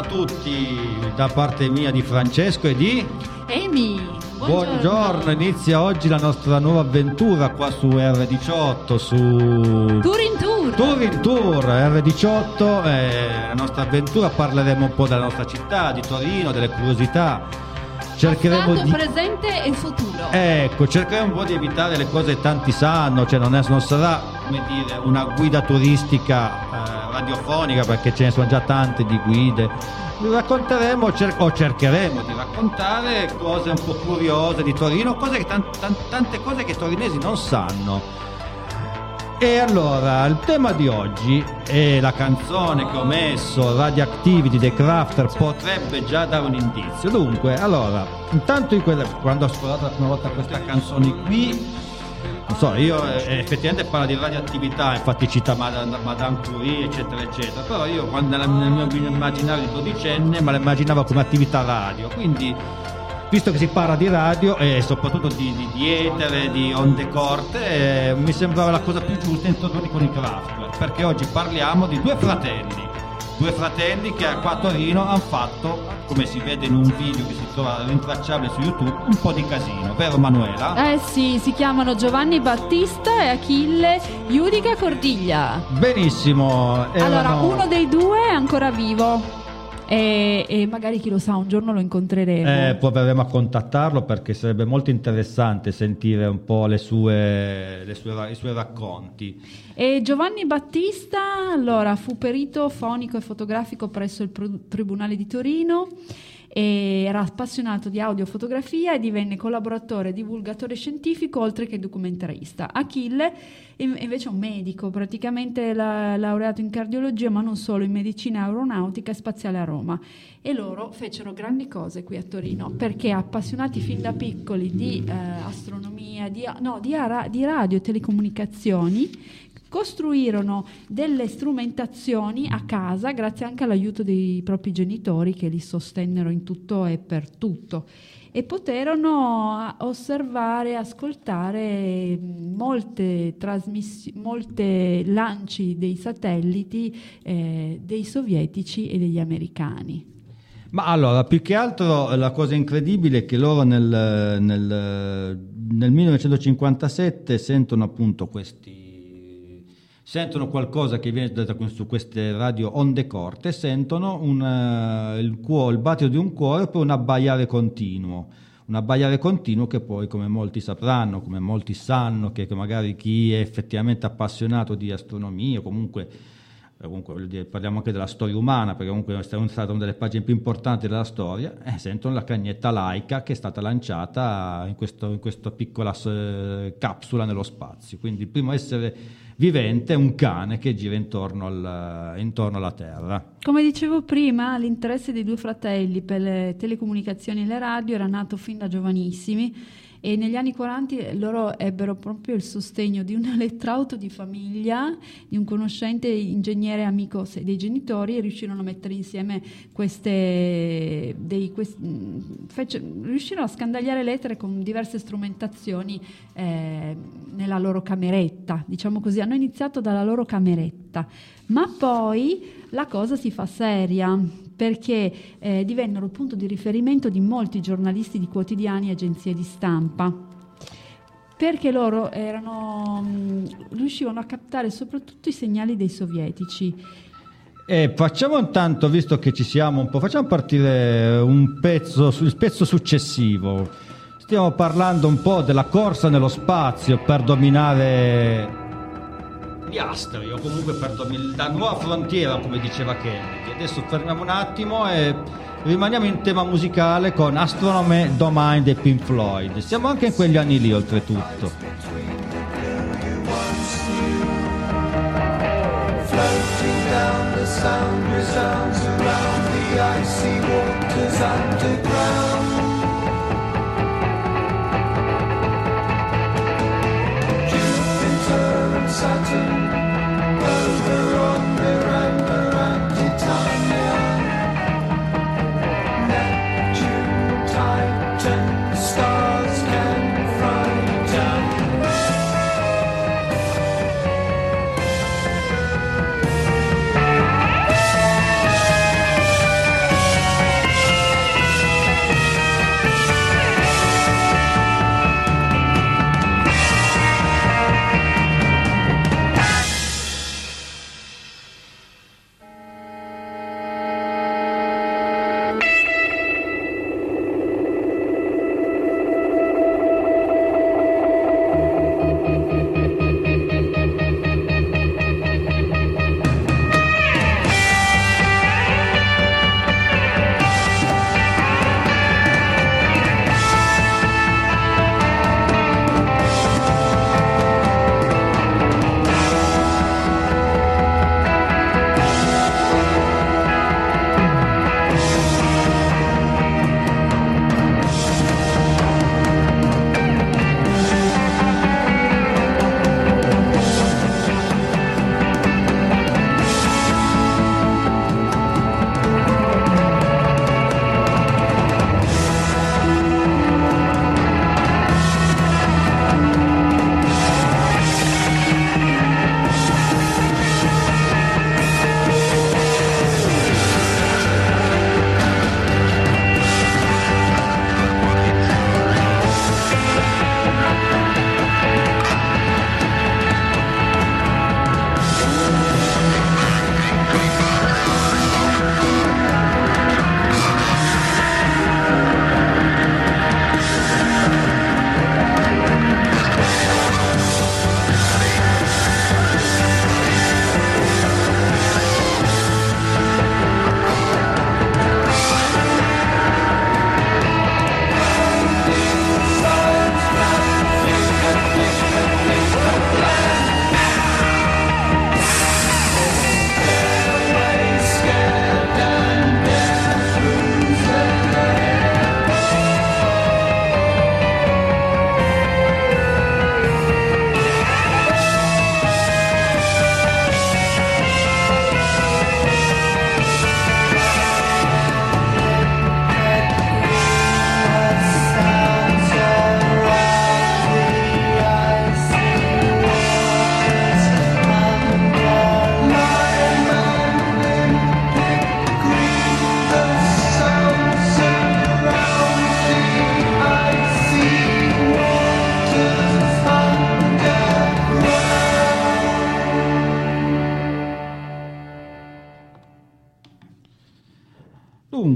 a tutti da parte mia di Francesco e di Amy, Buongiorno, inizia oggi la nostra nuova avventura qua su R18 su Tour in tour. Tour in Tour R18 eh, la nostra avventura parleremo un po' della nostra città, di Torino, delle curiosità. Cercheremo Passato, di presente e futuro. Ecco, cercheremo un po' di evitare le cose che tanti sanno, cioè non, è- non sarà come dire una guida turistica eh, radiofonica perché ce ne sono già tante di guide. Racconteremo cer- o cercheremo di raccontare cose un po' curiose di Torino, cose tan- tan- tante cose che i torinesi non sanno. E allora, il tema di oggi è la canzone che ho messo, Radioactivity dei Crafter, potrebbe già dare un indizio. Dunque, allora, intanto in quella- quando ho ascoltato la prima volta questa canzone qui, non so, io eh, effettivamente parla di radioattività, infatti cita Madame, Madame Curie, eccetera, eccetera, però io quando nel, mio immaginario di dodicenne me la immaginavo come attività radio, quindi visto che si parla di radio e soprattutto di, di, di etere, di onde corte, eh, mi sembrava la cosa più giusta introdurli con i Kraftwerk, perché oggi parliamo di due fratelli, due fratelli che qua a Torino hanno fatto, come si vede in un video che si trova rintracciabile su YouTube, un po' di casino, vero Manuela? Eh sì, si chiamano Giovanni Battista e Achille Iudica Cordiglia. Benissimo. Allora, erano- uno dei due è ancora vivo e, e magari chi lo sa, un giorno lo incontreremo. Eh, proveremo a contattarlo perché sarebbe molto interessante sentire un po' le sue, le sue i suoi racconti. E Giovanni Battista, allora, fu perito fonico e fotografico presso il Tribunale di Torino. Era appassionato di audiofotografia e divenne collaboratore divulgatore scientifico oltre che documentarista. Achille in- invece è un medico, praticamente la- laureato in cardiologia, ma non solo, in medicina aeronautica e spaziale a Roma. E loro fecero grandi cose qui a Torino perché appassionati fin da piccoli di eh, astronomia, di, no, di ara- di radio e telecomunicazioni, costruirono delle strumentazioni a casa grazie anche all'aiuto dei propri genitori che li sostennero in tutto e per tutto e poterono a- osservare, ascoltare mh, molte molte lanci dei satelliti eh, dei sovietici e degli americani. Ma allora, più che altro la cosa incredibile è che loro nel, nel- nel 1957 sentono appunto questi sentono qualcosa che viene da, su queste radio onde corte, sentono un, eh, il, cuore, il battito di un cuore per un abbaiare continuo. Un abbaiare continuo che poi, come molti sapranno, come molti sanno, che, magari chi è effettivamente appassionato di astronomia o comunque eh, comunque dire, parliamo anche della storia umana, perché comunque è stata una delle pagine più importanti della storia, eh, sentono la cagnetta laica che è stata lanciata in, questo- in questa piccola eh, capsula nello spazio. Quindi il primo essere vivente un cane che gira intorno, al- intorno alla Terra. Come dicevo prima, l'interesse dei due fratelli per le telecomunicazioni e le radio era nato fin da giovanissimi e negli anni 40 loro ebbero proprio il sostegno di un elettrauto di famiglia, di un conoscente ingegnere amico dei genitori e riuscirono a mettere insieme queste... Dei, quest- mh, fece- riuscirono a scandagliare lettere con diverse strumentazioni eh, nella loro cameretta, diciamo così. Hanno iniziato dalla loro cameretta, ma poi la cosa si fa seria perché eh, divennero punto di riferimento di molti giornalisti di quotidiani e agenzie di stampa. Perché loro erano, mh, riuscivano a captare soprattutto i segnali dei sovietici. E facciamo intanto, visto che ci siamo un po', facciamo partire un pezzo, il pezzo successivo. Stiamo parlando un po' della corsa nello spazio per dominare gli astri o comunque per dominare la nuova frontiera, come diceva Kennedy. Adesso fermiamo un attimo e rimaniamo in tema musicale con Astronome Domain dei Pink Floyd. Siamo anche in quegli anni lì, oltretutto. Fly sound resounds around the icy waters underground. Jupiter and Saturn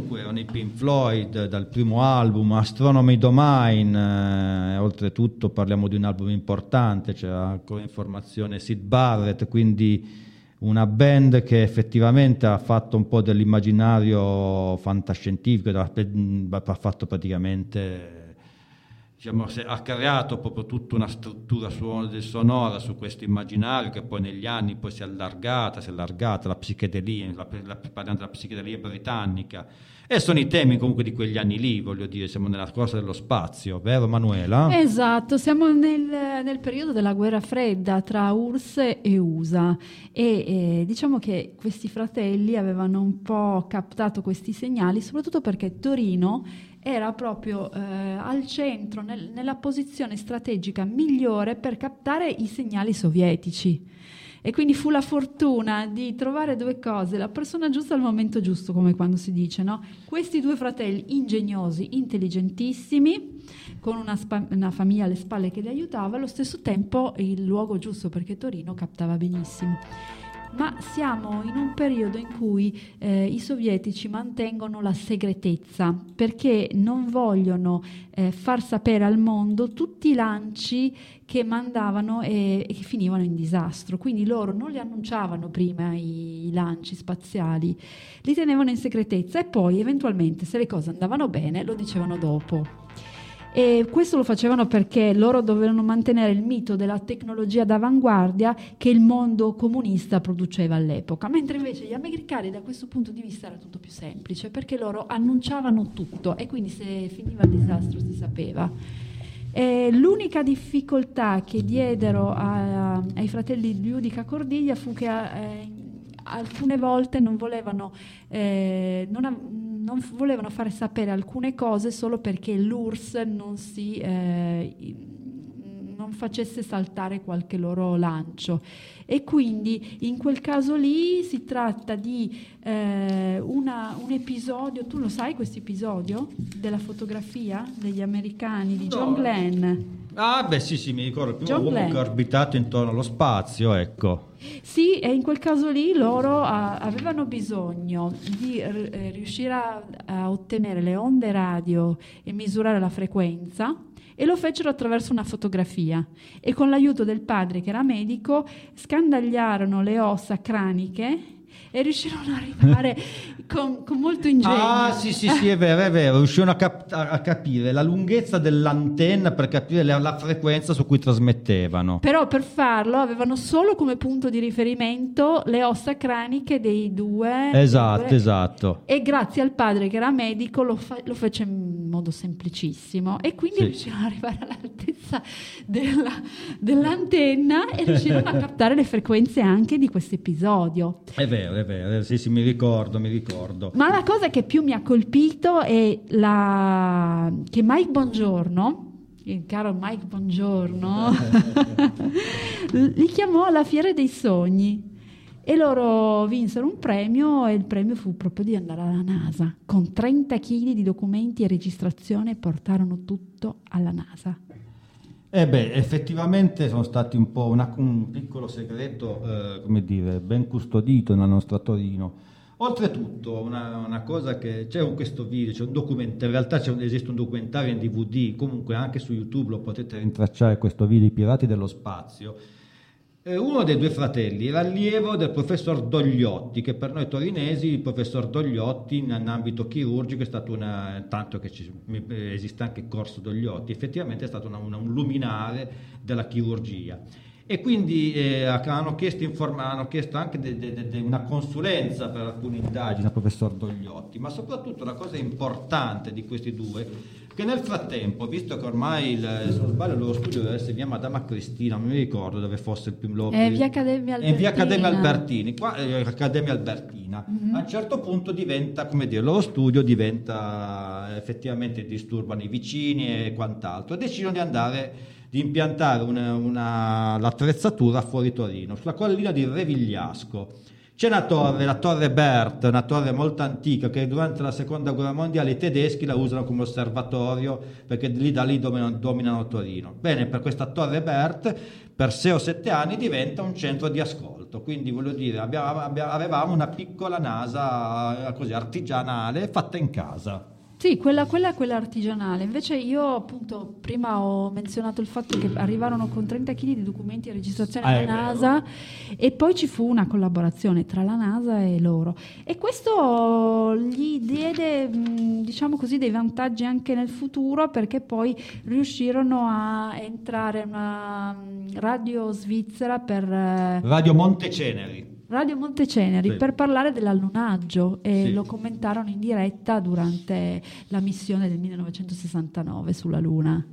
Dunque, erano i Pink Floyd dal primo album Astronomy Domain, eh, oltretutto parliamo di un album importante, c'era ancora in formazione Sid Barrett, quindi una band che effettivamente ha fatto un po' dell'immaginario fantascientifico, ha fatto praticamente diciamo, ha creato proprio tutta una struttura sonora su questo immaginario che poi negli anni poi si è allargata, si è allargata la psichedelia, la, la, parliamo della psichedelia britannica e sono i temi comunque di quegli anni lì, voglio dire, siamo nella corsa dello spazio, vero Manuela? Esatto, siamo nel, nel periodo della guerra fredda tra URSS e USA e eh, diciamo che questi fratelli avevano un po' captato questi segnali, soprattutto perché Torino era proprio eh, al centro, nel- nella posizione strategica migliore per captare i segnali sovietici. E quindi fu la fortuna di trovare due cose, la persona giusta al momento giusto, come quando si dice, no? Questi due fratelli ingegnosi, intelligentissimi, con una, spa- una famiglia alle spalle che li aiutava, allo stesso tempo il luogo giusto, perché Torino captava benissimo. Ma siamo in un periodo in cui eh, i sovietici mantengono la segretezza perché non vogliono eh, far sapere al mondo tutti i lanci che mandavano e, e che finivano in disastro. Quindi loro non li annunciavano prima i, i lanci spaziali, li tenevano in segretezza e poi eventualmente se le cose andavano bene lo dicevano dopo. E questo lo facevano perché loro dovevano mantenere il mito della tecnologia d'avanguardia che il mondo comunista produceva all'epoca, mentre invece gli americani da questo punto di vista era tutto più semplice perché loro annunciavano tutto e quindi se finiva il disastro si sapeva. E l'unica difficoltà che diedero a, ai fratelli Giudica Cordiglia fu che eh, alcune volte non volevano, eh, non, non volevano fare sapere alcune cose solo perché l'URSS non si eh, non facesse saltare qualche loro lancio. E quindi in quel caso lì si tratta di eh, una, un episodio, tu lo sai questo episodio della fotografia degli americani di John No. Glenn? Ah, beh, sì, sì, mi ricordo il primo John uomo Glenn. che ha orbitato intorno allo spazio, ecco. Sì, e in quel caso lì loro ah, avevano bisogno di eh, riuscire a, a ottenere le onde radio e misurare la frequenza e lo fecero attraverso una fotografia. E con l'aiuto del padre che era medico scandagliarono le ossa craniche e riuscirono ad arrivare con, con molto ingegno. Ah, sì, sì, sì, è vero, è vero. Riuscivano a, cap- a capire la lunghezza dell'antenna per capire la, la frequenza su cui trasmettevano. Però per farlo avevano solo come punto di riferimento le ossa craniche dei due. Esatto, due- esatto. E grazie al padre che era medico lo, fa- lo fece in modo semplicissimo e quindi Sì. riuscirono ad arrivare all'altezza della- dell'antenna e riuscirono a captare le frequenze anche di questo episodio. È vero, è vero, sì, sì, mi ricordo, mi ricordo. Ma la cosa che più mi ha colpito è la... che Mike Bongiorno, il caro Mike Bongiorno, li chiamò alla Fiera dei Sogni. E loro vinsero un premio e il premio fu proprio di andare alla NASA. Con 30 kg di documenti e registrazione portarono tutto alla NASA. Eh beh, effettivamente sono stati un po' una- un piccolo segreto, eh, come dire, ben custodito nella nostra Torino. Oltretutto, una, una cosa che c'è un- questo video, c'è un documentario, in realtà un- esiste un documentario in DVD, comunque anche su YouTube lo potete rintracciare questo video, I Pirati dello Spazio. Eh, uno dei due fratelli era allievo del professor Dogliotti, che per noi torinesi il professor Dogliotti in, ambito chirurgico è stato una, tanto che ci- esiste anche il corso Dogliotti, effettivamente è stato una- una- un luminare della chirurgia. E quindi eh, hanno, chiesto informa- hanno chiesto anche de- de- de- una consulenza per alcune indagini al professor Dogliotti, ma soprattutto la cosa importante di questi due che nel frattempo, visto che ormai il, se non sbaglio il loro studio deve essere via Madama Cristina, non mi ricordo dove fosse il primo È via Accademia È in via Accademia Albertina. Albertini, qua è Accademia Albertina. Mhm. A un certo punto diventa, come dire, il loro studio diventa effettivamente disturbano i vicini e quant'altro. Decidono di andare di impiantare una- una- l'attrezzatura fuori Torino, sulla collina di Revigliasco. C'è una torre, la torre Bert, una torre molto antica che durante la seconda guerra mondiale i tedeschi la usano come osservatorio perché lì da lì dominano, dominano Torino. Bene, per questa torre Bert per 6 o 7 anni diventa un centro di ascolto, quindi voglio dire abbiamo- abbiamo- avevamo una piccola NASA eh, così artigianale fatta in casa. Sì, quella, quella è quella artigianale. Invece io appunto prima ho menzionato il fatto che arrivarono con 30 kg di documenti e registrazioni Ah, è alla vero. NASA e poi ci fu una collaborazione tra la NASA e loro. E questo gli diede, diciamo così, dei vantaggi anche nel futuro perché poi riuscirono a entrare in una radio svizzera per... eh, Radio Monteceneri. Radio Monteceneri Sì. per parlare dell'allunaggio e Sì. lo commentarono in diretta durante la missione del 1969 sulla Luna.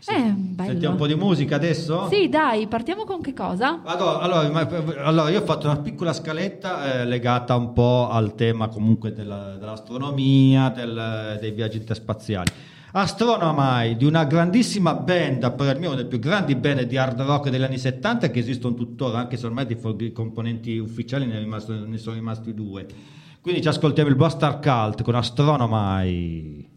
Sì. Eh. Sentiamo un po' di musica adesso? Sì, dai, partiamo con che cosa? Allora, allora, allora, io ho fatto una piccola scaletta eh, legata un po' al tema comunque della- dell'astronomia, del- dei viaggi interspaziali. Astronomai di una grandissima band, per me una delle più grandi band di hard rock degli anni 70 che esistono tuttora, anche se ormai di componenti ufficiali ne, rimasto- ne sono rimasti due. Quindi ci ascoltiamo il Buster Cult con Astronomai.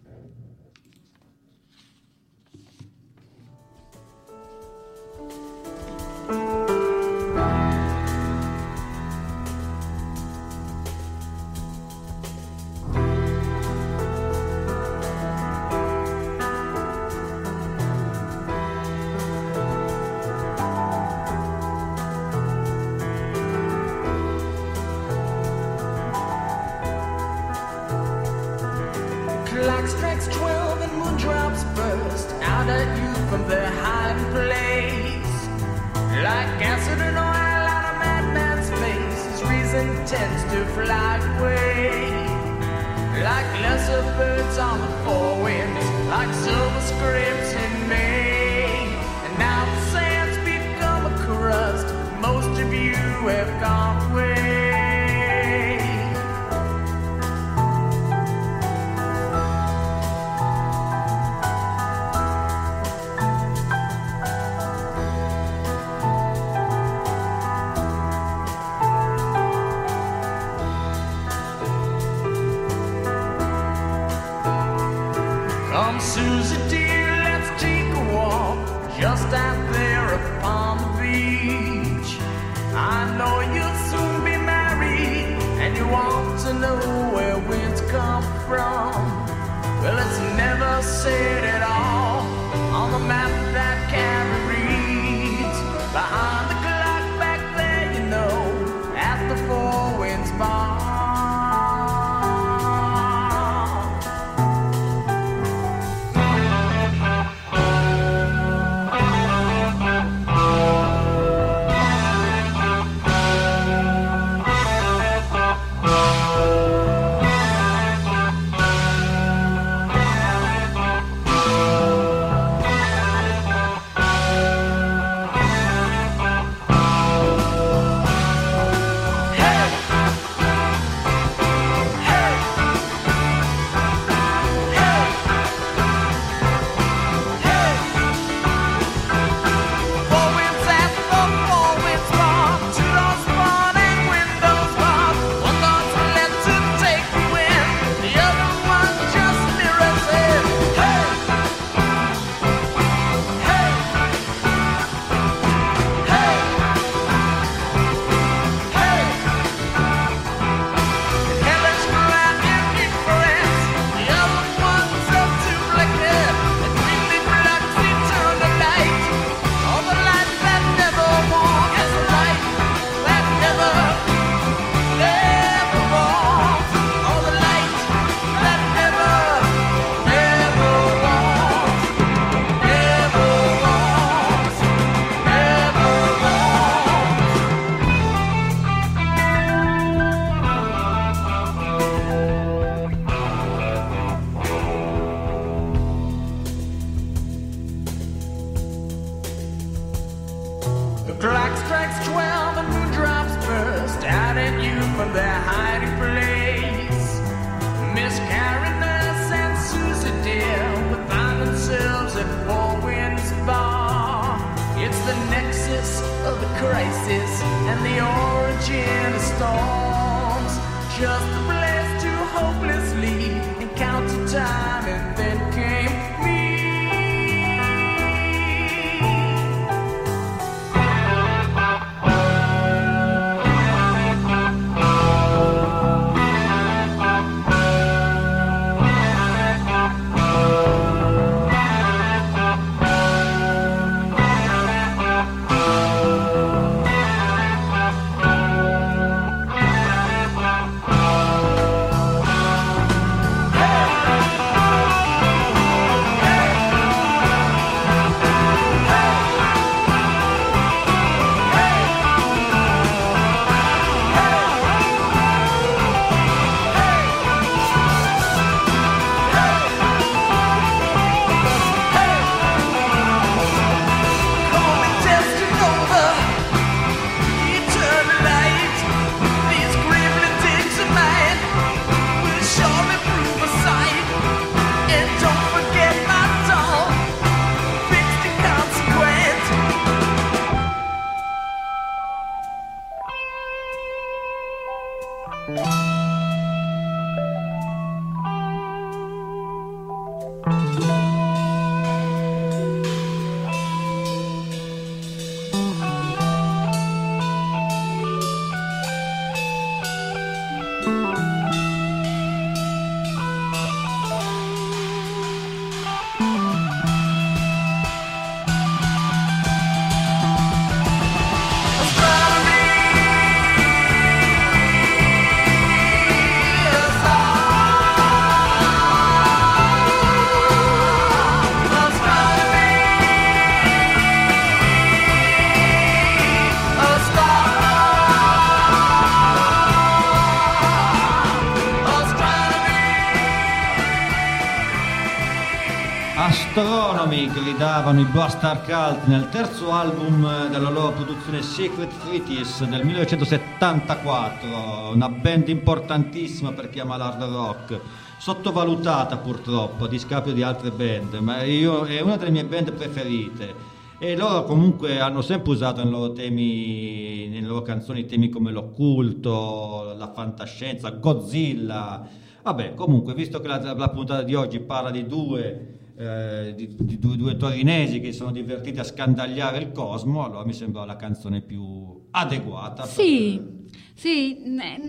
I Bastard Cult nel terzo album della loro produzione Secret Treatise del 1974, una band importantissima per chi ama l'hard rock, sottovalutata purtroppo a discapito di altre band, ma io, è una delle mie band preferite. E loro comunque hanno sempre usato nei loro temi, nelle loro canzoni temi come l'occulto, la fantascienza, Godzilla. Vabbè, comunque, visto che la, la puntata di oggi parla di due eh, di, di due, due torinesi che sono divertiti a scandagliare il cosmo, allora mi sembra la canzone più adeguata. Sì, per- sì,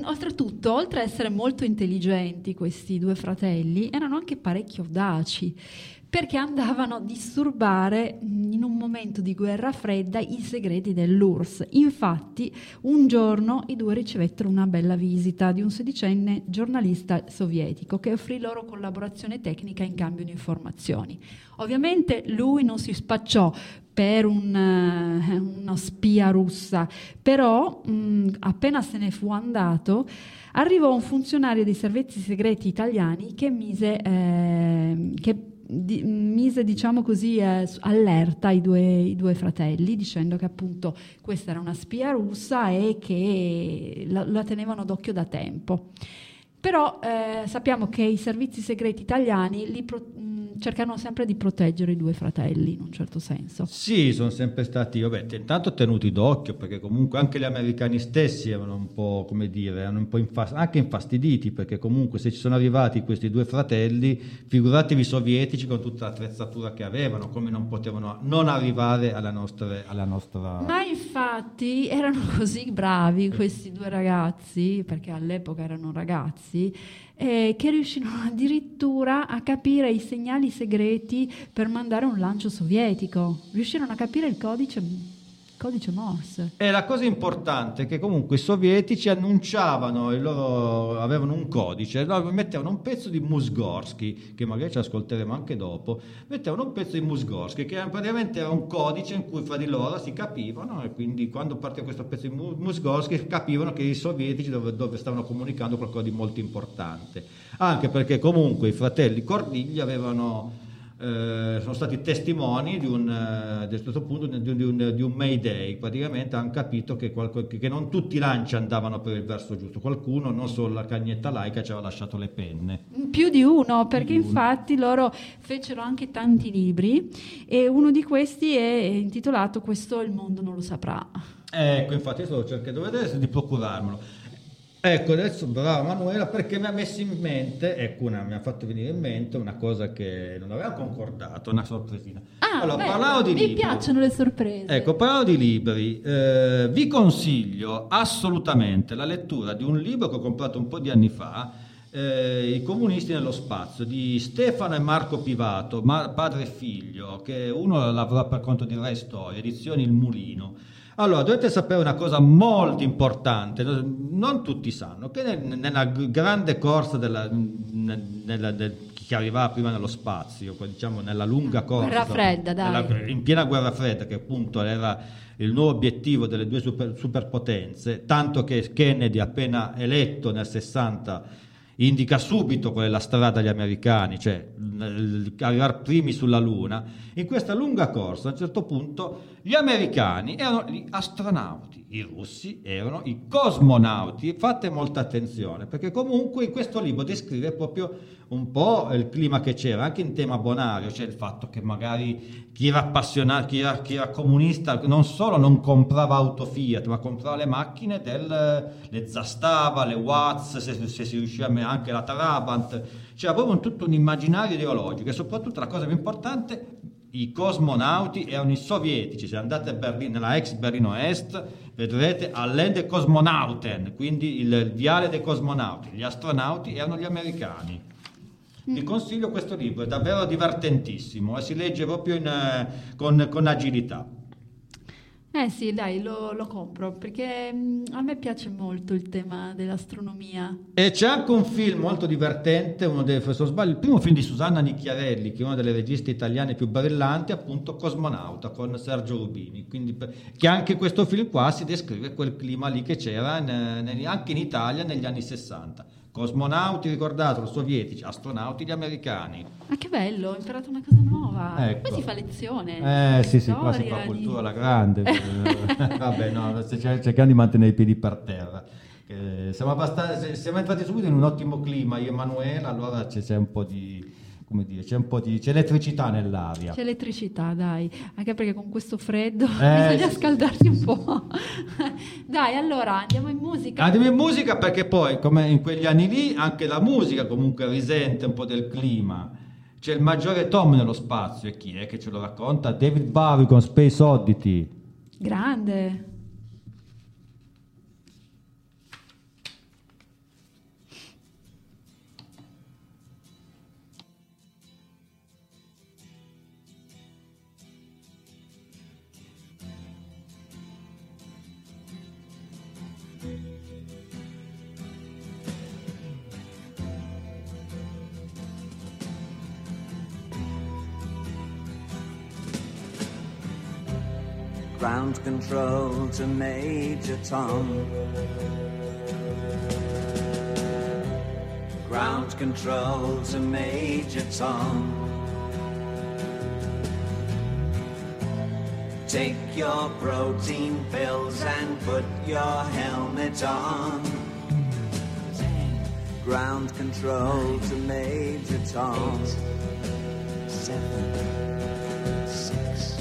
oltretutto, oltre a essere molto intelligenti questi due fratelli, erano anche parecchio audaci, perché andavano a disturbare in un momento di guerra fredda i segreti dell'URSS. Infatti, un giorno i due ricevettero una bella visita di un sedicenne giornalista sovietico che offrì loro collaborazione tecnica in cambio di informazioni. Ovviamente lui non si spacciò per un, eh, una spia russa, però mh, appena se ne fu andato arrivò un funzionario dei servizi segreti italiani che mise, eh, che di- mise diciamo così, eh, allerta i due, i due fratelli dicendo che appunto questa era una spia russa e che la, la tenevano d'occhio da tempo. Però eh, sappiamo che i servizi segreti italiani li pro- mh, cercano sempre di proteggere i due fratelli in un certo senso. Sì, sono sempre stati, vabbè, intanto tenuti d'occhio perché comunque anche gli americani stessi erano un po', come dire, erano un po' infas- anche infastiditi perché comunque se ci sono arrivati questi due fratelli, figuratevi i sovietici con tutta l'attrezzatura che avevano, come non potevano non arrivare alla nostra... Alla nostra... Ma infatti erano così bravi questi due ragazzi, perché all'epoca erano ragazzi, eh, che riuscirono addirittura a capire i segnali segreti per mandare un lancio sovietico. Riuscirono a capire il codice, codice Morse. E la cosa importante è che comunque i sovietici annunciavano, loro, avevano un codice, no, mettevano un pezzo di Musgorsky, che magari ci ascolteremo anche dopo, mettevano un pezzo di Musgorsky, che praticamente era un codice in cui fra di loro si capivano e quindi quando partiva questo pezzo di Mu- Musgorsky capivano che i sovietici dove, dove stavano comunicando qualcosa di molto importante. Anche perché comunque i fratelli Cordigli avevano... eh, sono stati testimoni di un, eh, di questo punto, di un, di un- di un Mayday, praticamente hanno capito che, qualco- che non tutti i lanci andavano per il verso giusto, qualcuno, non solo la cagnetta laica, ci aveva lasciato le penne. Più di uno, perché uno. infatti loro fecero anche tanti libri e uno di questi è intitolato Questo il mondo non lo saprà. Ecco, infatti sto cercando di procurarmelo. Ecco, adesso brava Manuela perché mi ha messo in mente, ecco, una- mi ha fatto venire in mente una cosa che non aveva concordato, una sorpresina. Ah, allora, parlavo di mi libri. piacciono le sorprese. Ecco, parlando di libri, eh, vi consiglio assolutamente la lettura di un libro che ho comprato un po' di anni fa, eh, I comunisti nello spazio, di Stefano e Marco Pivato, ma- padre e figlio, che uno lavora per conto di Rai Storia, edizioni Il Mulino. Allora, dovete sapere una cosa molto importante, non tutti sanno, che nel- nella grande corsa della, nella- del- che arrivava prima nello spazio, diciamo nella lunga corsa, Guerra fredda, dai. nella- in piena guerra fredda, che appunto era il nuovo obiettivo delle due super- superpotenze, tanto che Kennedy, appena eletto nel 60, indica subito qual è la strada agli americani, cioè arrivare primi sulla Luna. In questa lunga corsa, a un certo punto, gli americani erano gli astronauti, i russi erano i cosmonauti. Fate molta attenzione, perché comunque in questo libro descrive proprio un po' il clima che c'era, anche in tema bonario, cioè il fatto che magari chi era appassionato, chi era, chi era comunista, non solo non comprava auto Fiat, ma comprava le macchine del, le Zastava, le Watts, se, se si riusciva anche la Trabant, c'era proprio un- tutto un immaginario ideologico e soprattutto la cosa più importante, i cosmonauti erano i sovietici, se andate a Berlino, nella ex Berlino Est, vedrete Allende Cosmonauten, quindi il, viale dei cosmonauti, gli astronauti erano gli americani. Vi consiglio questo libro, è davvero divertentissimo e si legge proprio in, eh, con, con agilità. Eh sì, dai, lo, lo compro perché mm, a me piace molto il tema dell'astronomia. E c'è anche un film molto divertente, uno dei, se non sbaglio, il primo film di Susanna Nicchiarelli, che è una delle registe italiane più brillanti, appunto Cosmonauta, con Sergio Rubini. Quindi, che anche questo film qua si descrive quel clima lì che c'era in- negli- anche in Italia negli anni 60. Cosmonauti, ricordatelo, sovietici, astronauti, gli americani. Ma che bello, ho imparato una cosa nuova. Ecco. Poi si fa lezione. Eh sì, sì, qua si fa cultura alla grande. Vabbè, no, cerchiamo di mantenere i piedi per terra. Eh, siamo, abbastanza, siamo entrati subito in un ottimo clima, io e Emanuela, allora c'è, c'è un po' di, come dire, c'è un po' di c'è elettricità nell'aria. C'è elettricità, dai, anche perché con questo freddo Eh, bisogna sì. scaldarsi un po'. dai, allora andiamo in musica. Andiamo in musica perché poi, come in quegli anni lì, anche la musica comunque risente un po' del clima. C'è il maggiore Tom nello spazio e chi è che ce lo racconta? David Bowie con Space Oddity. Grande. Ground control to Major Tom. Ground control to Major Tom. Take your protein pills and put your helmet on. Ground control to Major Tom. Seven, six.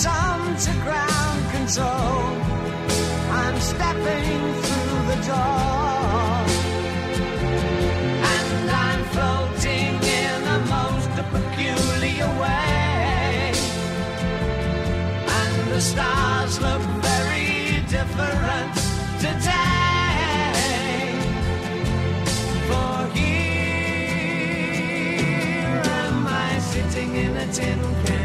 Major to ground control. I'm stepping through the door. And I'm floating in a most peculiar way. And the stars look very different today. For here am I sitting in a tin can.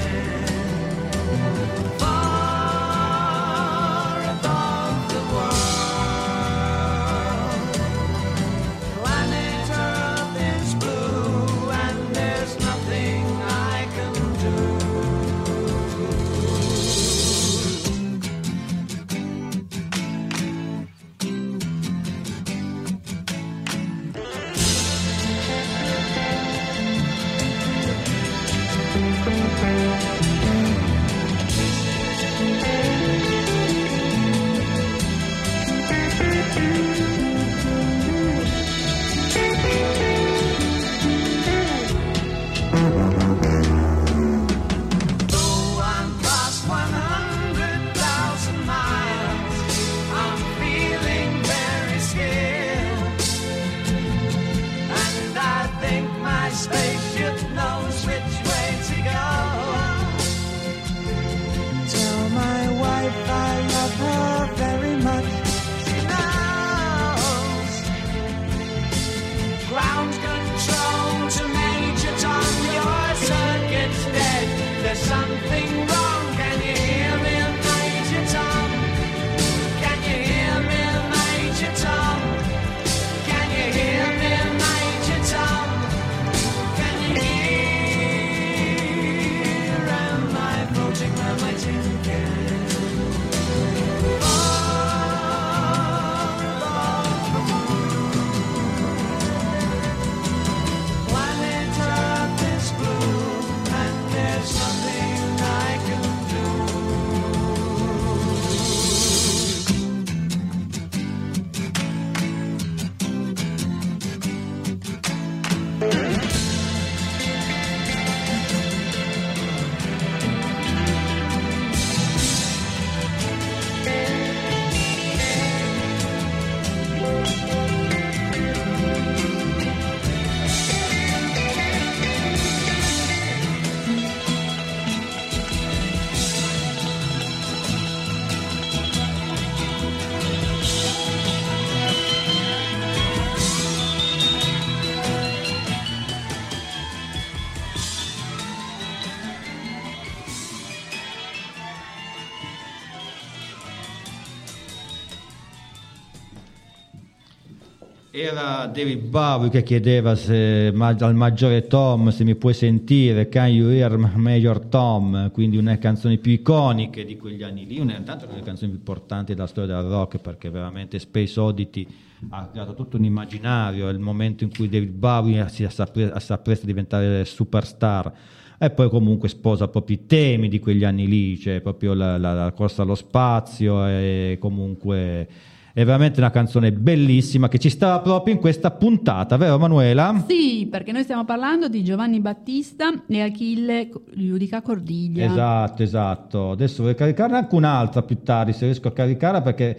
David Bowie che chiedeva se, ma- al maggiore Tom se mi puoi sentire, Can You Hear Major Tom, quindi una delle canzoni più iconiche di quegli anni lì, una tanto delle canzoni più importanti della storia del rock perché veramente Space Oddity ha creato tutto un immaginario, il momento in cui David Bowie si appresta a diventare superstar. E poi comunque sposa proprio i temi di quegli anni lì, cioè proprio la, la- la corsa allo spazio e comunque è veramente una canzone bellissima che ci stava proprio in questa puntata, vero Manuela? Sì, perché noi stiamo parlando di Giovanni Battista e Achille Giudica Cordiglia. Esatto, esatto. Adesso vorrei caricarne anche un'altra più tardi, se riesco a caricarla perché...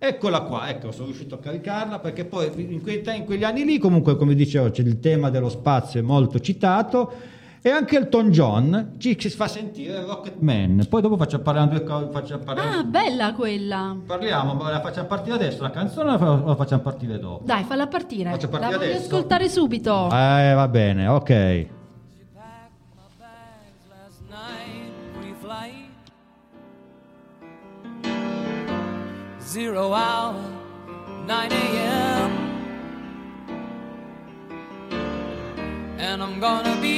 Eccola qua, ecco, sono riuscito a caricarla perché poi in, quei te- in quegli anni lì comunque, come dicevo, c'è il tema dello spazio è molto citato e anche Elton John ci, ci fa sentire Rocket Man. Poi dopo faccio parlare due cose, faccio parlare... Ah, bella quella. Parliamo, ma la facciamo partire adesso la canzone o la facciamo partire dopo? Dai, falla partire. Faccio partire la voglio adesso? ascoltare subito. Eh, va bene, ok. Zero hour, 9 a.m. And I'm gonna be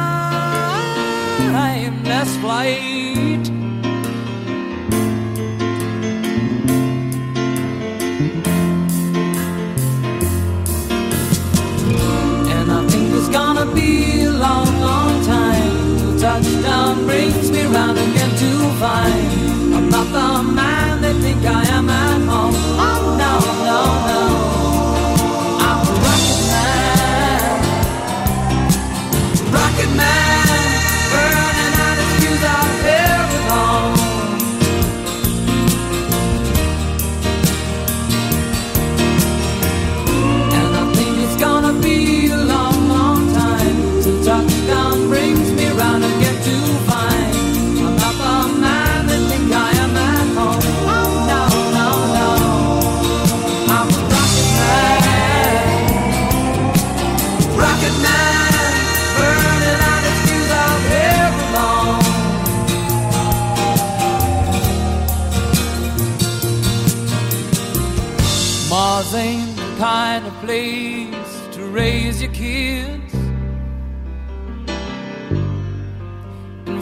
timeless flight. And I think it's gonna be a long, long time till touchdown brings me round again to find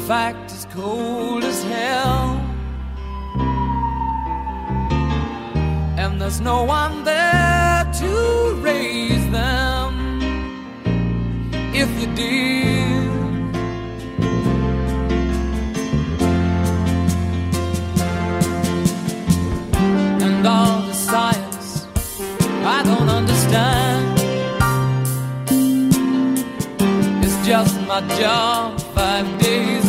fact, it's cold as hell. And there's no one there to raise them. If you did, and all the science I don't understand. It's just my job five days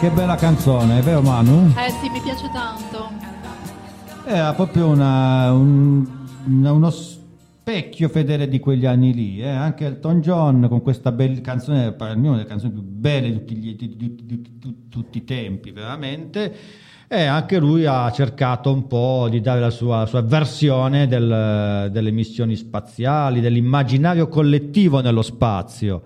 Che bella canzone, è vero Manu? Eh sì, mi piace tanto. Era proprio una- un- una- uno specchio fedele di quegli anni lì. eh. Anche Elton John con questa bella canzone, per me una delle canzoni più belle di tutti, gli- di- di- di- di- di tutti i tempi, veramente. E anche lui ha cercato un po' di dare la sua, la sua versione del- delle missioni spaziali, dell'immaginario collettivo nello spazio.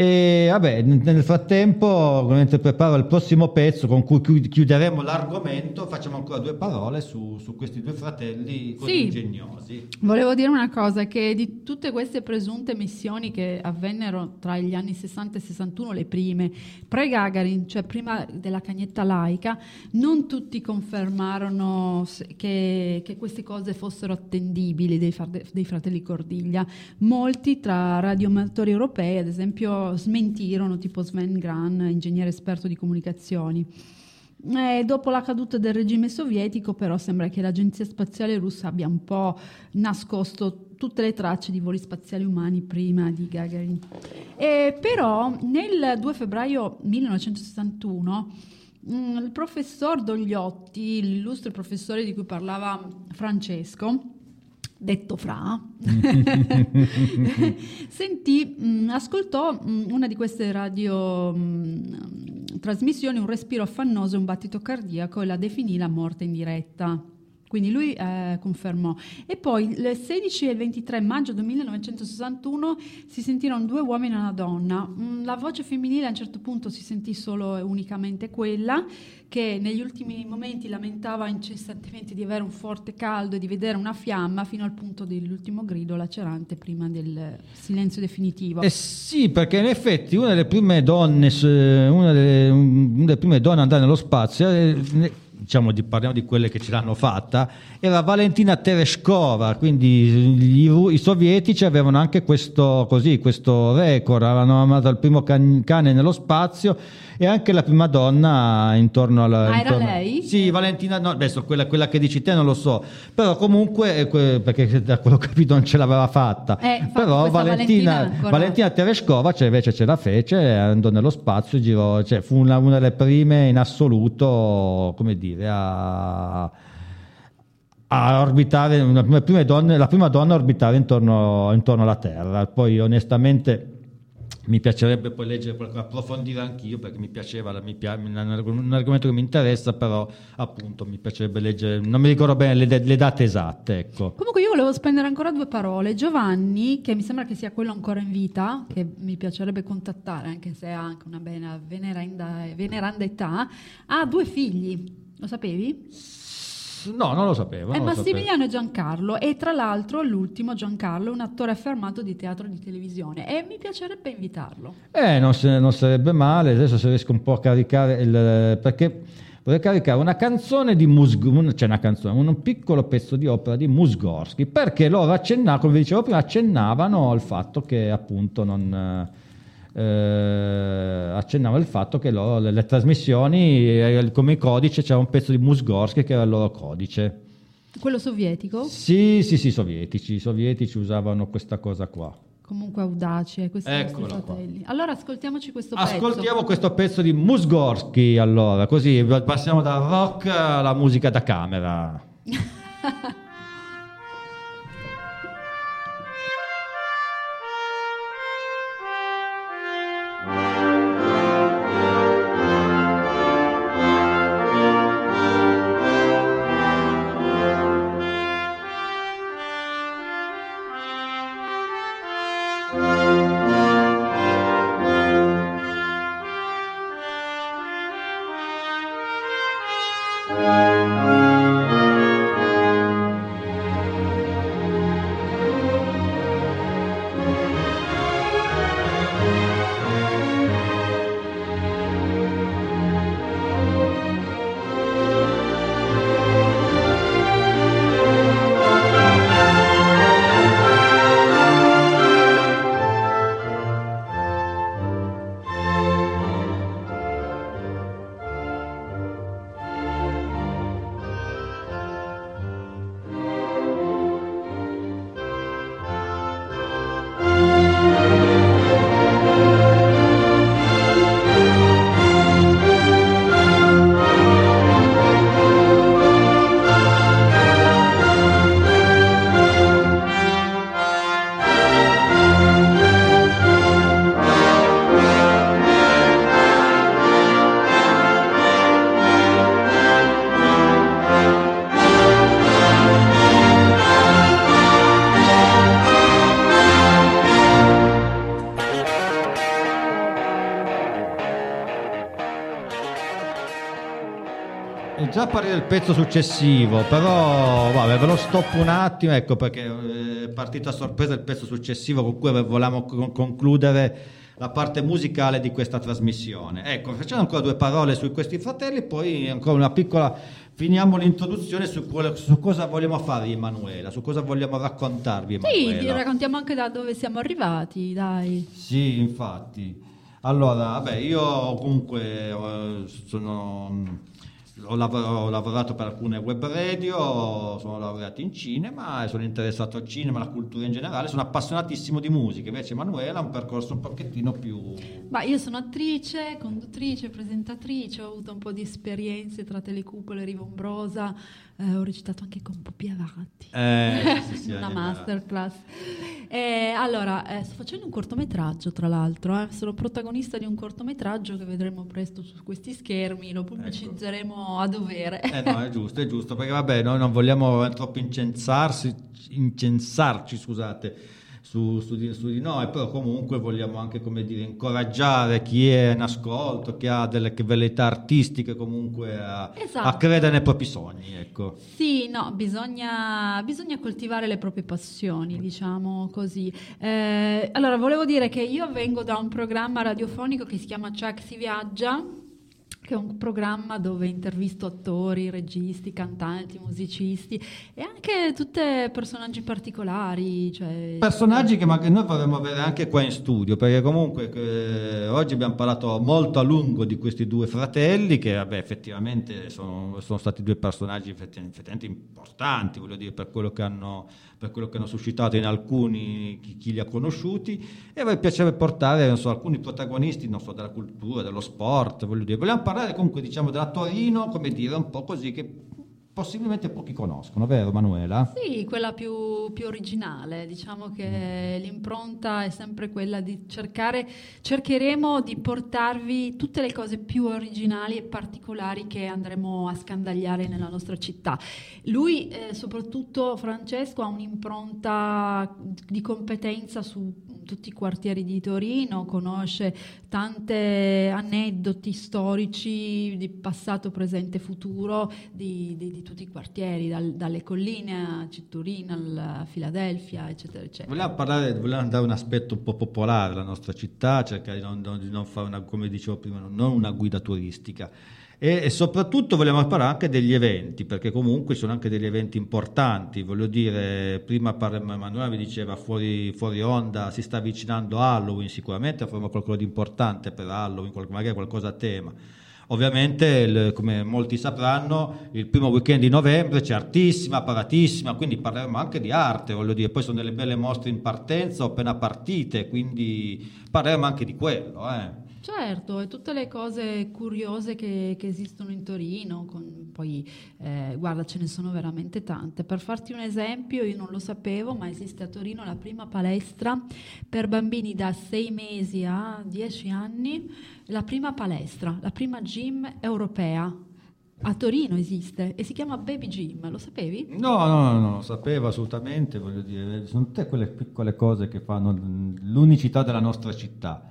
E vabbè, nel frattempo, mentre preparo il prossimo pezzo con cui chiud- chiuderemo l'argomento, facciamo ancora due parole su, su questi due fratelli così Sì. ingegnosi. Volevo dire una cosa, che di tutte queste presunte missioni che avvennero tra gli anni 60 e 61, le prime, pre-Gagarin, cioè prima della cagnetta laica, non tutti confermarono che, che queste cose fossero attendibili dei, dei fratelli Cordiglia. Molti tra radioamatori europei, ad esempio, smentirono, tipo Sven Gran, ingegnere esperto di comunicazioni. Eh, dopo la caduta del regime sovietico, però, sembra che l'Agenzia Spaziale Russa abbia un po' nascosto tutte le tracce di voli spaziali umani prima di Gagarin. Eh, però, nel 2 febbraio 1961, mm, il professor Dogliotti, l'illustre professore di cui parlava Francesco, detto Fra, sentì, mh, ascoltò mh, una di queste radio mh, trasmissioni, un respiro affannoso e un battito cardiaco e la definì la morte in diretta. Quindi lui eh, confermò. E poi il 16 e il 23 maggio del 1961 si sentirono due uomini e una donna. Mm, La voce femminile a un certo punto si sentì solo e unicamente quella che negli ultimi momenti lamentava incessantemente di avere un forte caldo e di vedere una fiamma fino al punto dell'ultimo grido lacerante prima del silenzio definitivo. Eh sì, perché in effetti una delle prime donne, s- una delle, un- una delle prime donne ad andare nello spazio, eh, diciamo di, parliamo di quelle che ce l'hanno fatta, era Valentina Tereshkova, quindi gli- i sovietici avevano anche questo, così, questo record, avevano mandato il primo can- cane nello spazio e anche la prima donna intorno alla... Ah, era intorno- lei? Sì, Valentina, no, adesso quella, quella che dici te non lo so, però comunque, eh, perché da quello che ho capito non ce l'aveva fatta, Eh, però Valentina, Valentina Valentina Tereshkova cioè, invece ce la fece, andò nello spazio, girò, cioè, fu una, una delle prime in assoluto, come dire, a, a orbitare, una delle prime donne, la prima donna a orbitare intorno, intorno alla Terra. Poi onestamente mi piacerebbe poi leggere, approfondire anch'io perché mi piaceva, mi pia- un argomento che mi interessa, però appunto mi piacerebbe leggere, non mi ricordo bene le, le date esatte, ecco. Comunque io volevo spendere ancora due parole. Giovanni, che mi sembra che sia quello ancora in vita, che mi piacerebbe contattare, anche se ha anche una bella veneranda, veneranda età, ha due figli. Lo sapevi? No, non lo sapevo. È lo sapevo. Massimiliano e Giancarlo e tra l'altro l'ultimo Giancarlo è un attore affermato di teatro e di televisione e mi piacerebbe invitarlo. Eh, non, non sarebbe male, adesso se riesco un po' a caricare il... perché vorrei caricare una canzone di Musgorsky, cioè una canzone, un piccolo pezzo di opera di Musgorsky, perché loro accennavano, come vi dicevo prima, accennavano al fatto che appunto non... eh, accennava il fatto che loro, le, le trasmissioni, eh, come codice c'era un pezzo di Musgorsky che era il loro codice. Quello sovietico, Sì, sì, sì, sovietici, i sovietici usavano questa cosa qua. comunque audaci, eh, questi nostri Eccolo qua. fratelli. Allora ascoltiamoci questo Ascoltiamo pezzo. questo pezzo di Musgorsky allora, così passiamo dal rock alla musica da camera. pezzo successivo, però vabbè, ve lo stoppo un attimo, ecco perché eh, è partito a sorpresa il pezzo successivo con cui volevamo con- concludere la parte musicale di questa trasmissione. Ecco, facciamo ancora due parole su questi fratelli, poi ancora una piccola finiamo l'introduzione su, quale- su cosa vogliamo farvi Emanuela, su cosa vogliamo raccontarvi Sì, Emanuela. ti raccontiamo anche da dove siamo arrivati, dai. Sì, infatti. Allora, vabbè, io comunque eh, sono, ho, lav- ho lavorato per alcune web radio, sono laureato in cinema e sono interessato al cinema, alla cultura in generale, sono appassionatissimo di musica, invece Emanuela ha un percorso un pochettino più... Ma io sono attrice, conduttrice, presentatrice, ho avuto un po' di esperienze tra Telecupole e Rivombrosa, eh, ho recitato anche con Pupi Avati. Eh, sì, sì, una masterclass. Eh, allora, eh, sto facendo un cortometraggio, tra l'altro, eh. sono protagonista di un cortometraggio che vedremo presto su questi schermi, lo pubblicizzeremo a dovere. Eh no, è giusto, è giusto, perché vabbè, noi non vogliamo troppo incensarsi, incensarci, scusate, su, su di, su di noi, però comunque vogliamo anche, come dire, incoraggiare chi è in ascolto, chi ha delle velleità artistiche comunque a, Esatto. a credere nei propri sogni, ecco. Sì, no, bisogna, bisogna coltivare le proprie passioni, diciamo così. Eh, allora, volevo dire che io vengo da un programma radiofonico che si chiama Chuck si viaggia, che è un programma dove intervisto attori, registi, cantanti, musicisti e anche tutti personaggi particolari. Cioè, Personaggi che magari noi vorremmo avere anche qua in studio, perché comunque eh, oggi abbiamo parlato molto a lungo di questi due fratelli, che vabbè, effettivamente sono, sono stati due personaggi effetti- effettivamente importanti, voglio dire, per quello che hanno, per quello che hanno suscitato in alcuni chi, chi li ha conosciuti, e a me piacerebbe portare so, alcuni protagonisti so, della cultura, dello sport, voglio dire. Vogliamo parlare comunque diciamo della Torino, come dire, un po' così che possibilmente pochi conoscono, vero Manuela? Sì, quella più, più originale, diciamo che Mm. l'impronta è sempre quella di cercare, cercheremo di portarvi tutte le cose più originali e particolari che andremo a scandagliare nella nostra città. Lui, eh, soprattutto Francesco, ha un'impronta di competenza su tutti i quartieri di Torino, conosce tante aneddoti storici di passato, presente e futuro di, di- di tutti i quartieri, dal- dalle colline a Citturina, a Filadelfia, eccetera, eccetera. Vogliamo parlare, vogliamo dare un aspetto un po' popolare alla nostra città, cercare di non, di non fare una, come dicevo prima, non una guida turistica. E, e soprattutto vogliamo parlare anche degli eventi, perché comunque sono anche degli eventi importanti. Voglio dire, prima Emanuele mi diceva fuori, fuori onda si sta avvicinando Halloween, sicuramente faremo qualcosa di importante per Halloween, magari qualcosa a tema. Ovviamente, il- come molti sapranno, il primo weekend di novembre c'è artissima, paratissima, quindi parleremo anche di arte, voglio dire, poi sono delle belle mostre in partenza o appena partite, quindi parleremo anche di quello. Eh. Certo, e tutte le cose curiose che, che esistono in Torino, con- poi eh, guarda ce ne sono veramente tante. Per farti un esempio, io non lo sapevo, ma esiste a Torino la prima palestra per bambini da 6 mesi a 10 anni, la prima palestra, la prima gym europea. A Torino esiste e si chiama Baby Gym, lo sapevi? No, no, no, no, lo sapevo assolutamente, voglio dire, sono tutte quelle piccole cose che fanno l'unicità della nostra città.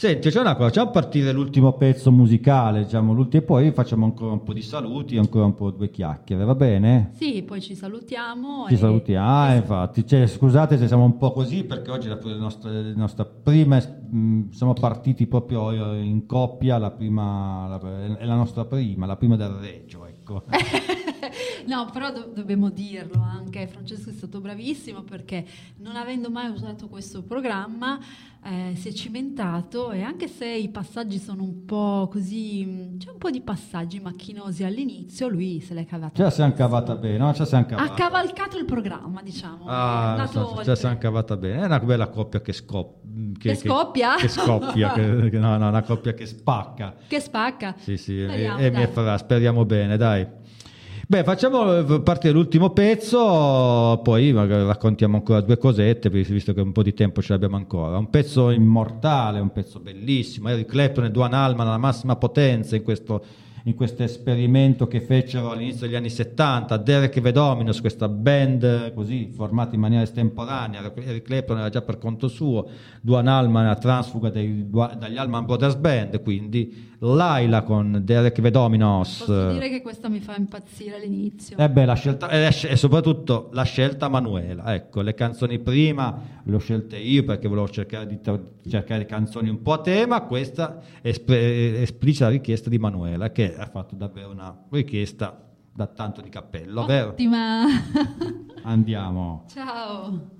Senti, c'è una cosa, facciamo partire l'ultimo pezzo musicale, diciamo, l'ultimo, e poi facciamo ancora un po' di saluti, ancora un po' due chiacchiere, va bene? Sì, poi ci salutiamo. Ci e- salutiamo, ah, infatti, cioè, scusate se siamo un po' così perché oggi è la, nostra, la nostra prima, mh, siamo partiti proprio eh, in coppia, la prima, la- è la nostra prima, la prima del Reggio, ecco. No, però do- dobbiamo dirlo anche, Francesco è stato bravissimo perché non avendo mai usato questo programma eh, si è cimentato e anche se i passaggi sono un po' così, c'è un po' di passaggi macchinosi all'inizio, lui se l'è cavata. Ce la siamo cavata bene, no? Ce la siamo Ha cavata. cavalcato il programma, diciamo. è Ah, oltre. la siamo cavata bene. È una bella coppia che, scop- Che scoppia? Che, scoppia, che- che- no, no, una coppia che spacca. Che spacca. Sì, sì, e, Speriamo, e mi dai. farà, speriamo bene, dai. Beh, facciamo eh, partire l'ultimo pezzo, poi magari raccontiamo ancora due cosette, visto che un po' di tempo ce l'abbiamo ancora. Un pezzo immortale, un pezzo bellissimo. Eric Clapton e Duane Allman alla massima potenza in questo, in questo esperimento che fecero all'inizio degli anni 70, Derek Vedominos, questa band così formata in maniera estemporanea, Eric Clapton era già per conto suo, Duan Allman era transfuga dei- dagli Allman Brothers Band, quindi Laila con Derek Vedominos. Posso dire che questa mi fa impazzire all'inizio. Eh beh, la scelta, e la sce- e soprattutto la scelta Manuela, ecco, le canzoni prima le ho scelte io perché volevo cercare di cercare canzoni un po' a tema, questa è esp- esplicita richiesta di Manuela che ha fatto davvero una richiesta da tanto di cappello, vero? Ottima. Andiamo. Ciao.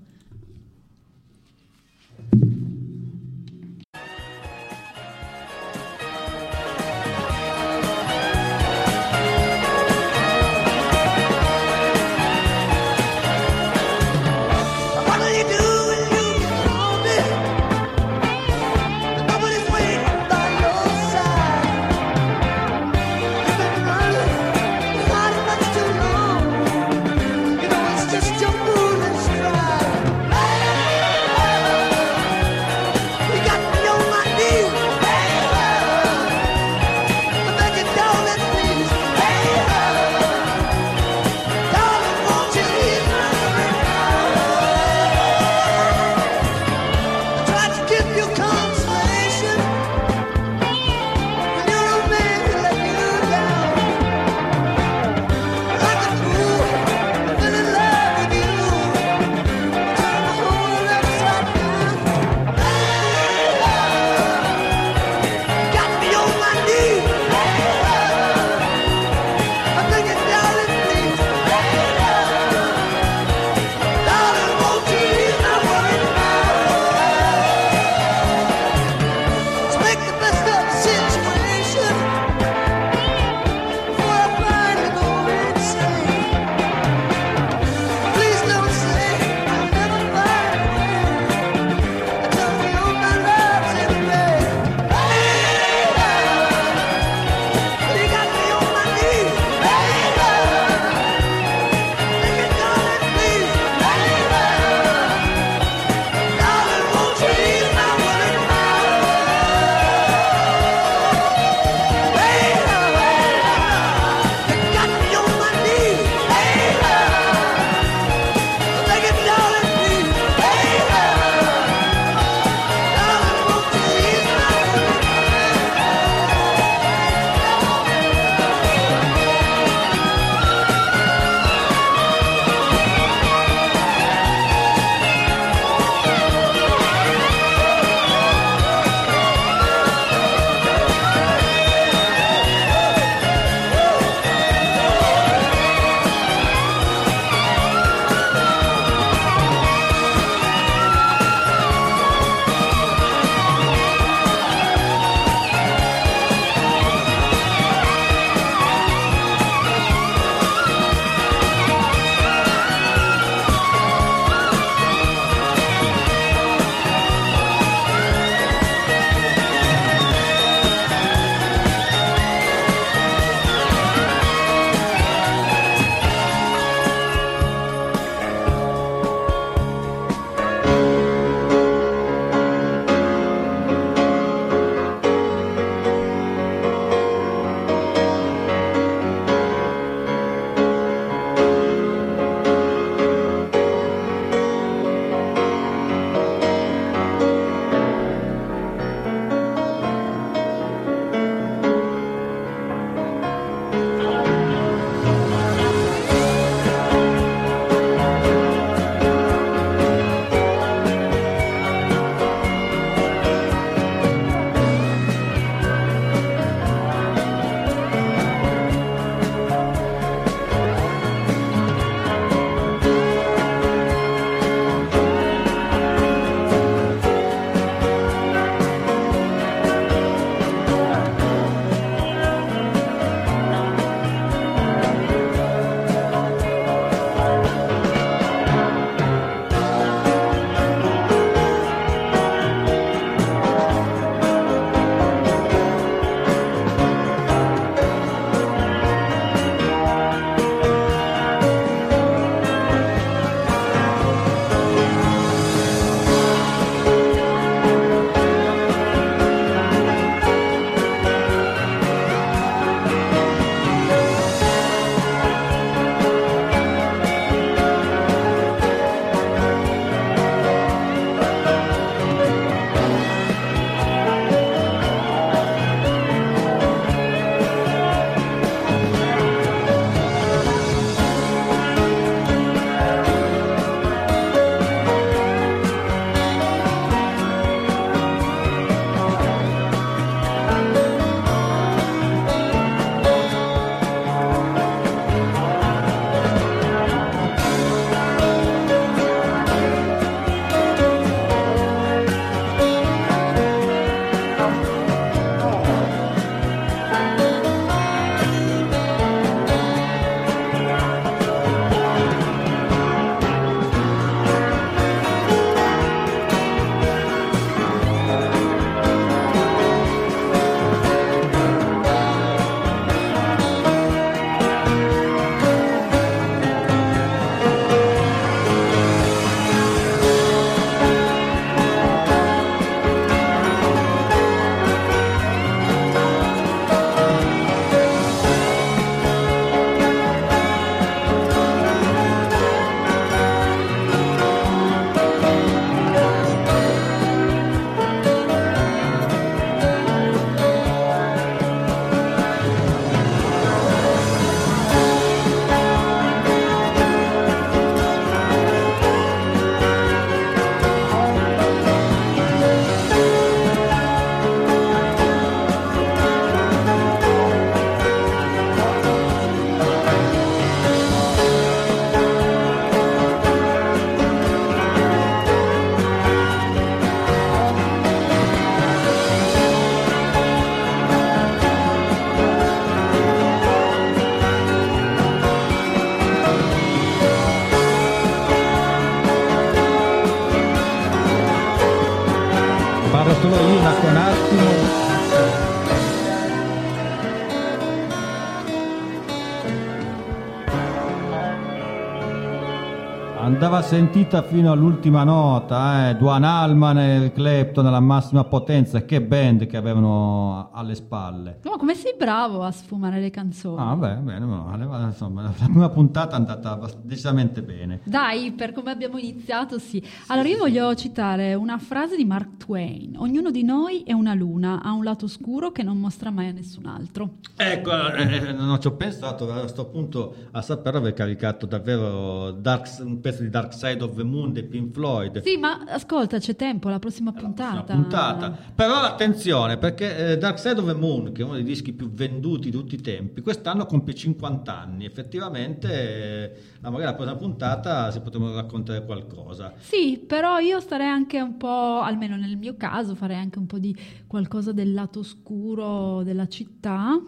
Andava sentita fino all'ultima nota, eh? Duane Allman e Clapton alla massima potenza, che band che avevano alle spalle. No, come sei bravo a sfumare le canzoni. Ah, beh, bene, male, ma insomma, la prima puntata è andata decisamente bene. Dai, per come abbiamo iniziato, sì. Allora, io voglio citare una frase di Mark Twain. Ognuno di noi è una luna, ha un lato oscuro che non mostra mai a nessun altro. Ecco, eh, non ci ho pensato a questo punto a saperlo aver caricato davvero Dark- un pezzo di Dark Side of the Moon dei Pink Floyd. Sì, ma ascolta, c'è tempo, la prossima puntata. Una puntata. Però attenzione, perché eh, Dark Side of the Moon, che è uno dei dischi più venduti di tutti i tempi, quest'anno compie 50 anni. Effettivamente, eh, magari la prossima puntata si potremo raccontare qualcosa. Sì, però io starei anche un po', almeno nel mio caso, farei anche un po' di qualcosa del lato oscuro della città.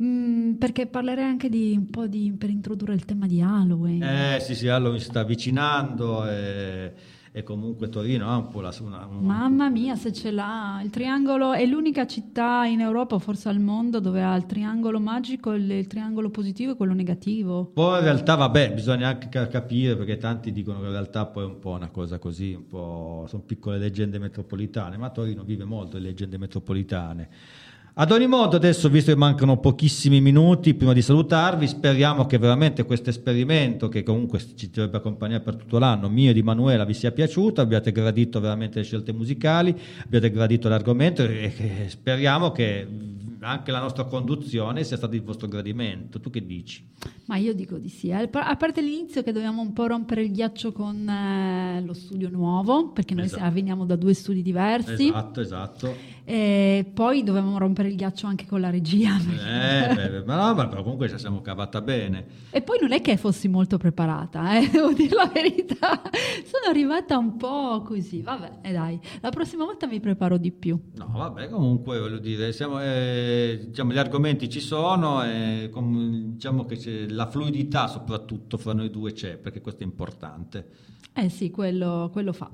Mm, perché parlerei anche di un po' di per introdurre il tema di Halloween. Eh sì, sì, Halloween si sta avvicinando e, e comunque Torino ha un po' la una, un- Mamma mia, se ce l'ha! Il triangolo è l'unica città in Europa, forse al mondo, dove ha il triangolo magico, il, il triangolo positivo e quello negativo. Poi in realtà, vabbè, bisogna anche ca- capire perché tanti dicono che in realtà poi è un po' una cosa così, un po' sono piccole leggende metropolitane, ma Torino vive molto di leggende metropolitane. Ad ogni modo, adesso, visto che mancano pochissimi minuti prima di salutarvi, speriamo che veramente questo esperimento, che comunque ci dovrebbe accompagnare per tutto l'anno, mio e di Manuela, vi sia piaciuto, abbiate gradito veramente le scelte musicali, abbiate gradito l'argomento e che speriamo che anche la nostra conduzione sia stata di vostro gradimento. Tu che dici? Ma io dico di sì. eh. A parte l'inizio che dobbiamo un po' rompere il ghiaccio con eh, lo studio nuovo, perché noi Esatto. veniamo da due studi diversi. Esatto, esatto. E poi dovevamo rompere il ghiaccio anche con la regia. Eh, beh, beh, ma no, ma però comunque ci siamo cavata bene. E poi non è che fossi molto preparata, eh, devo dire la verità. Sono arrivata un po' così. Vabbè, e dai, la prossima volta mi preparo di più. No, vabbè, comunque voglio dire, siamo, eh, diciamo, gli argomenti ci sono e com- diciamo che la fluidità soprattutto fra noi due c'è, perché questo è importante. Eh sì, quello, quello fa.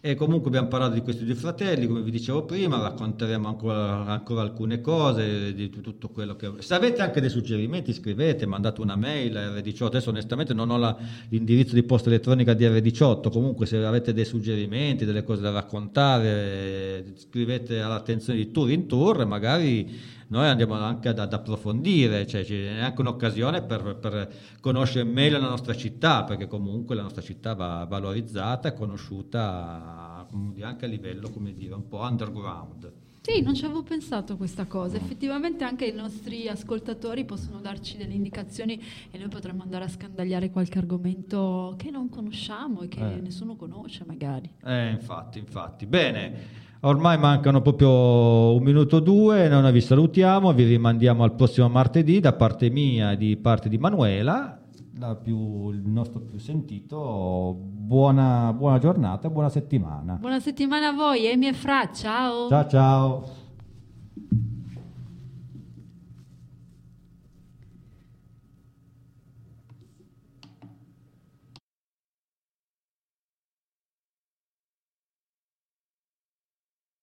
E comunque abbiamo parlato di questi due fratelli, come vi dicevo prima, racconteremo ancora, ancora alcune cose, di tu- tutto quello che... Se avete anche dei suggerimenti scrivete, mandate una mail a R18, adesso onestamente non ho la- l'indirizzo di posta elettronica di R18, comunque se avete dei suggerimenti, delle cose da raccontare, scrivete all'attenzione di Tour in Tour magari noi andiamo anche ad, ad approfondire, cioè c'è anche un'occasione per, per conoscere meglio la nostra città, perché comunque la nostra città va valorizzata e conosciuta dire, anche a livello, come dire, un po' underground. Sì, non ci avevo pensato a questa cosa. Effettivamente anche i nostri ascoltatori possono darci delle indicazioni e noi potremmo andare a scandagliare qualche argomento che non conosciamo e che Eh. nessuno conosce magari. Eh, infatti, infatti. Bene, ormai mancano proprio un minuto o due, noi vi salutiamo, vi rimandiamo al prossimo martedì da parte mia e di parte di Manuela, la più- il nostro più sentito. Buona, buona giornata, buona settimana. Buona settimana a voi, Emi e Fra, ciao! Ciao ciao.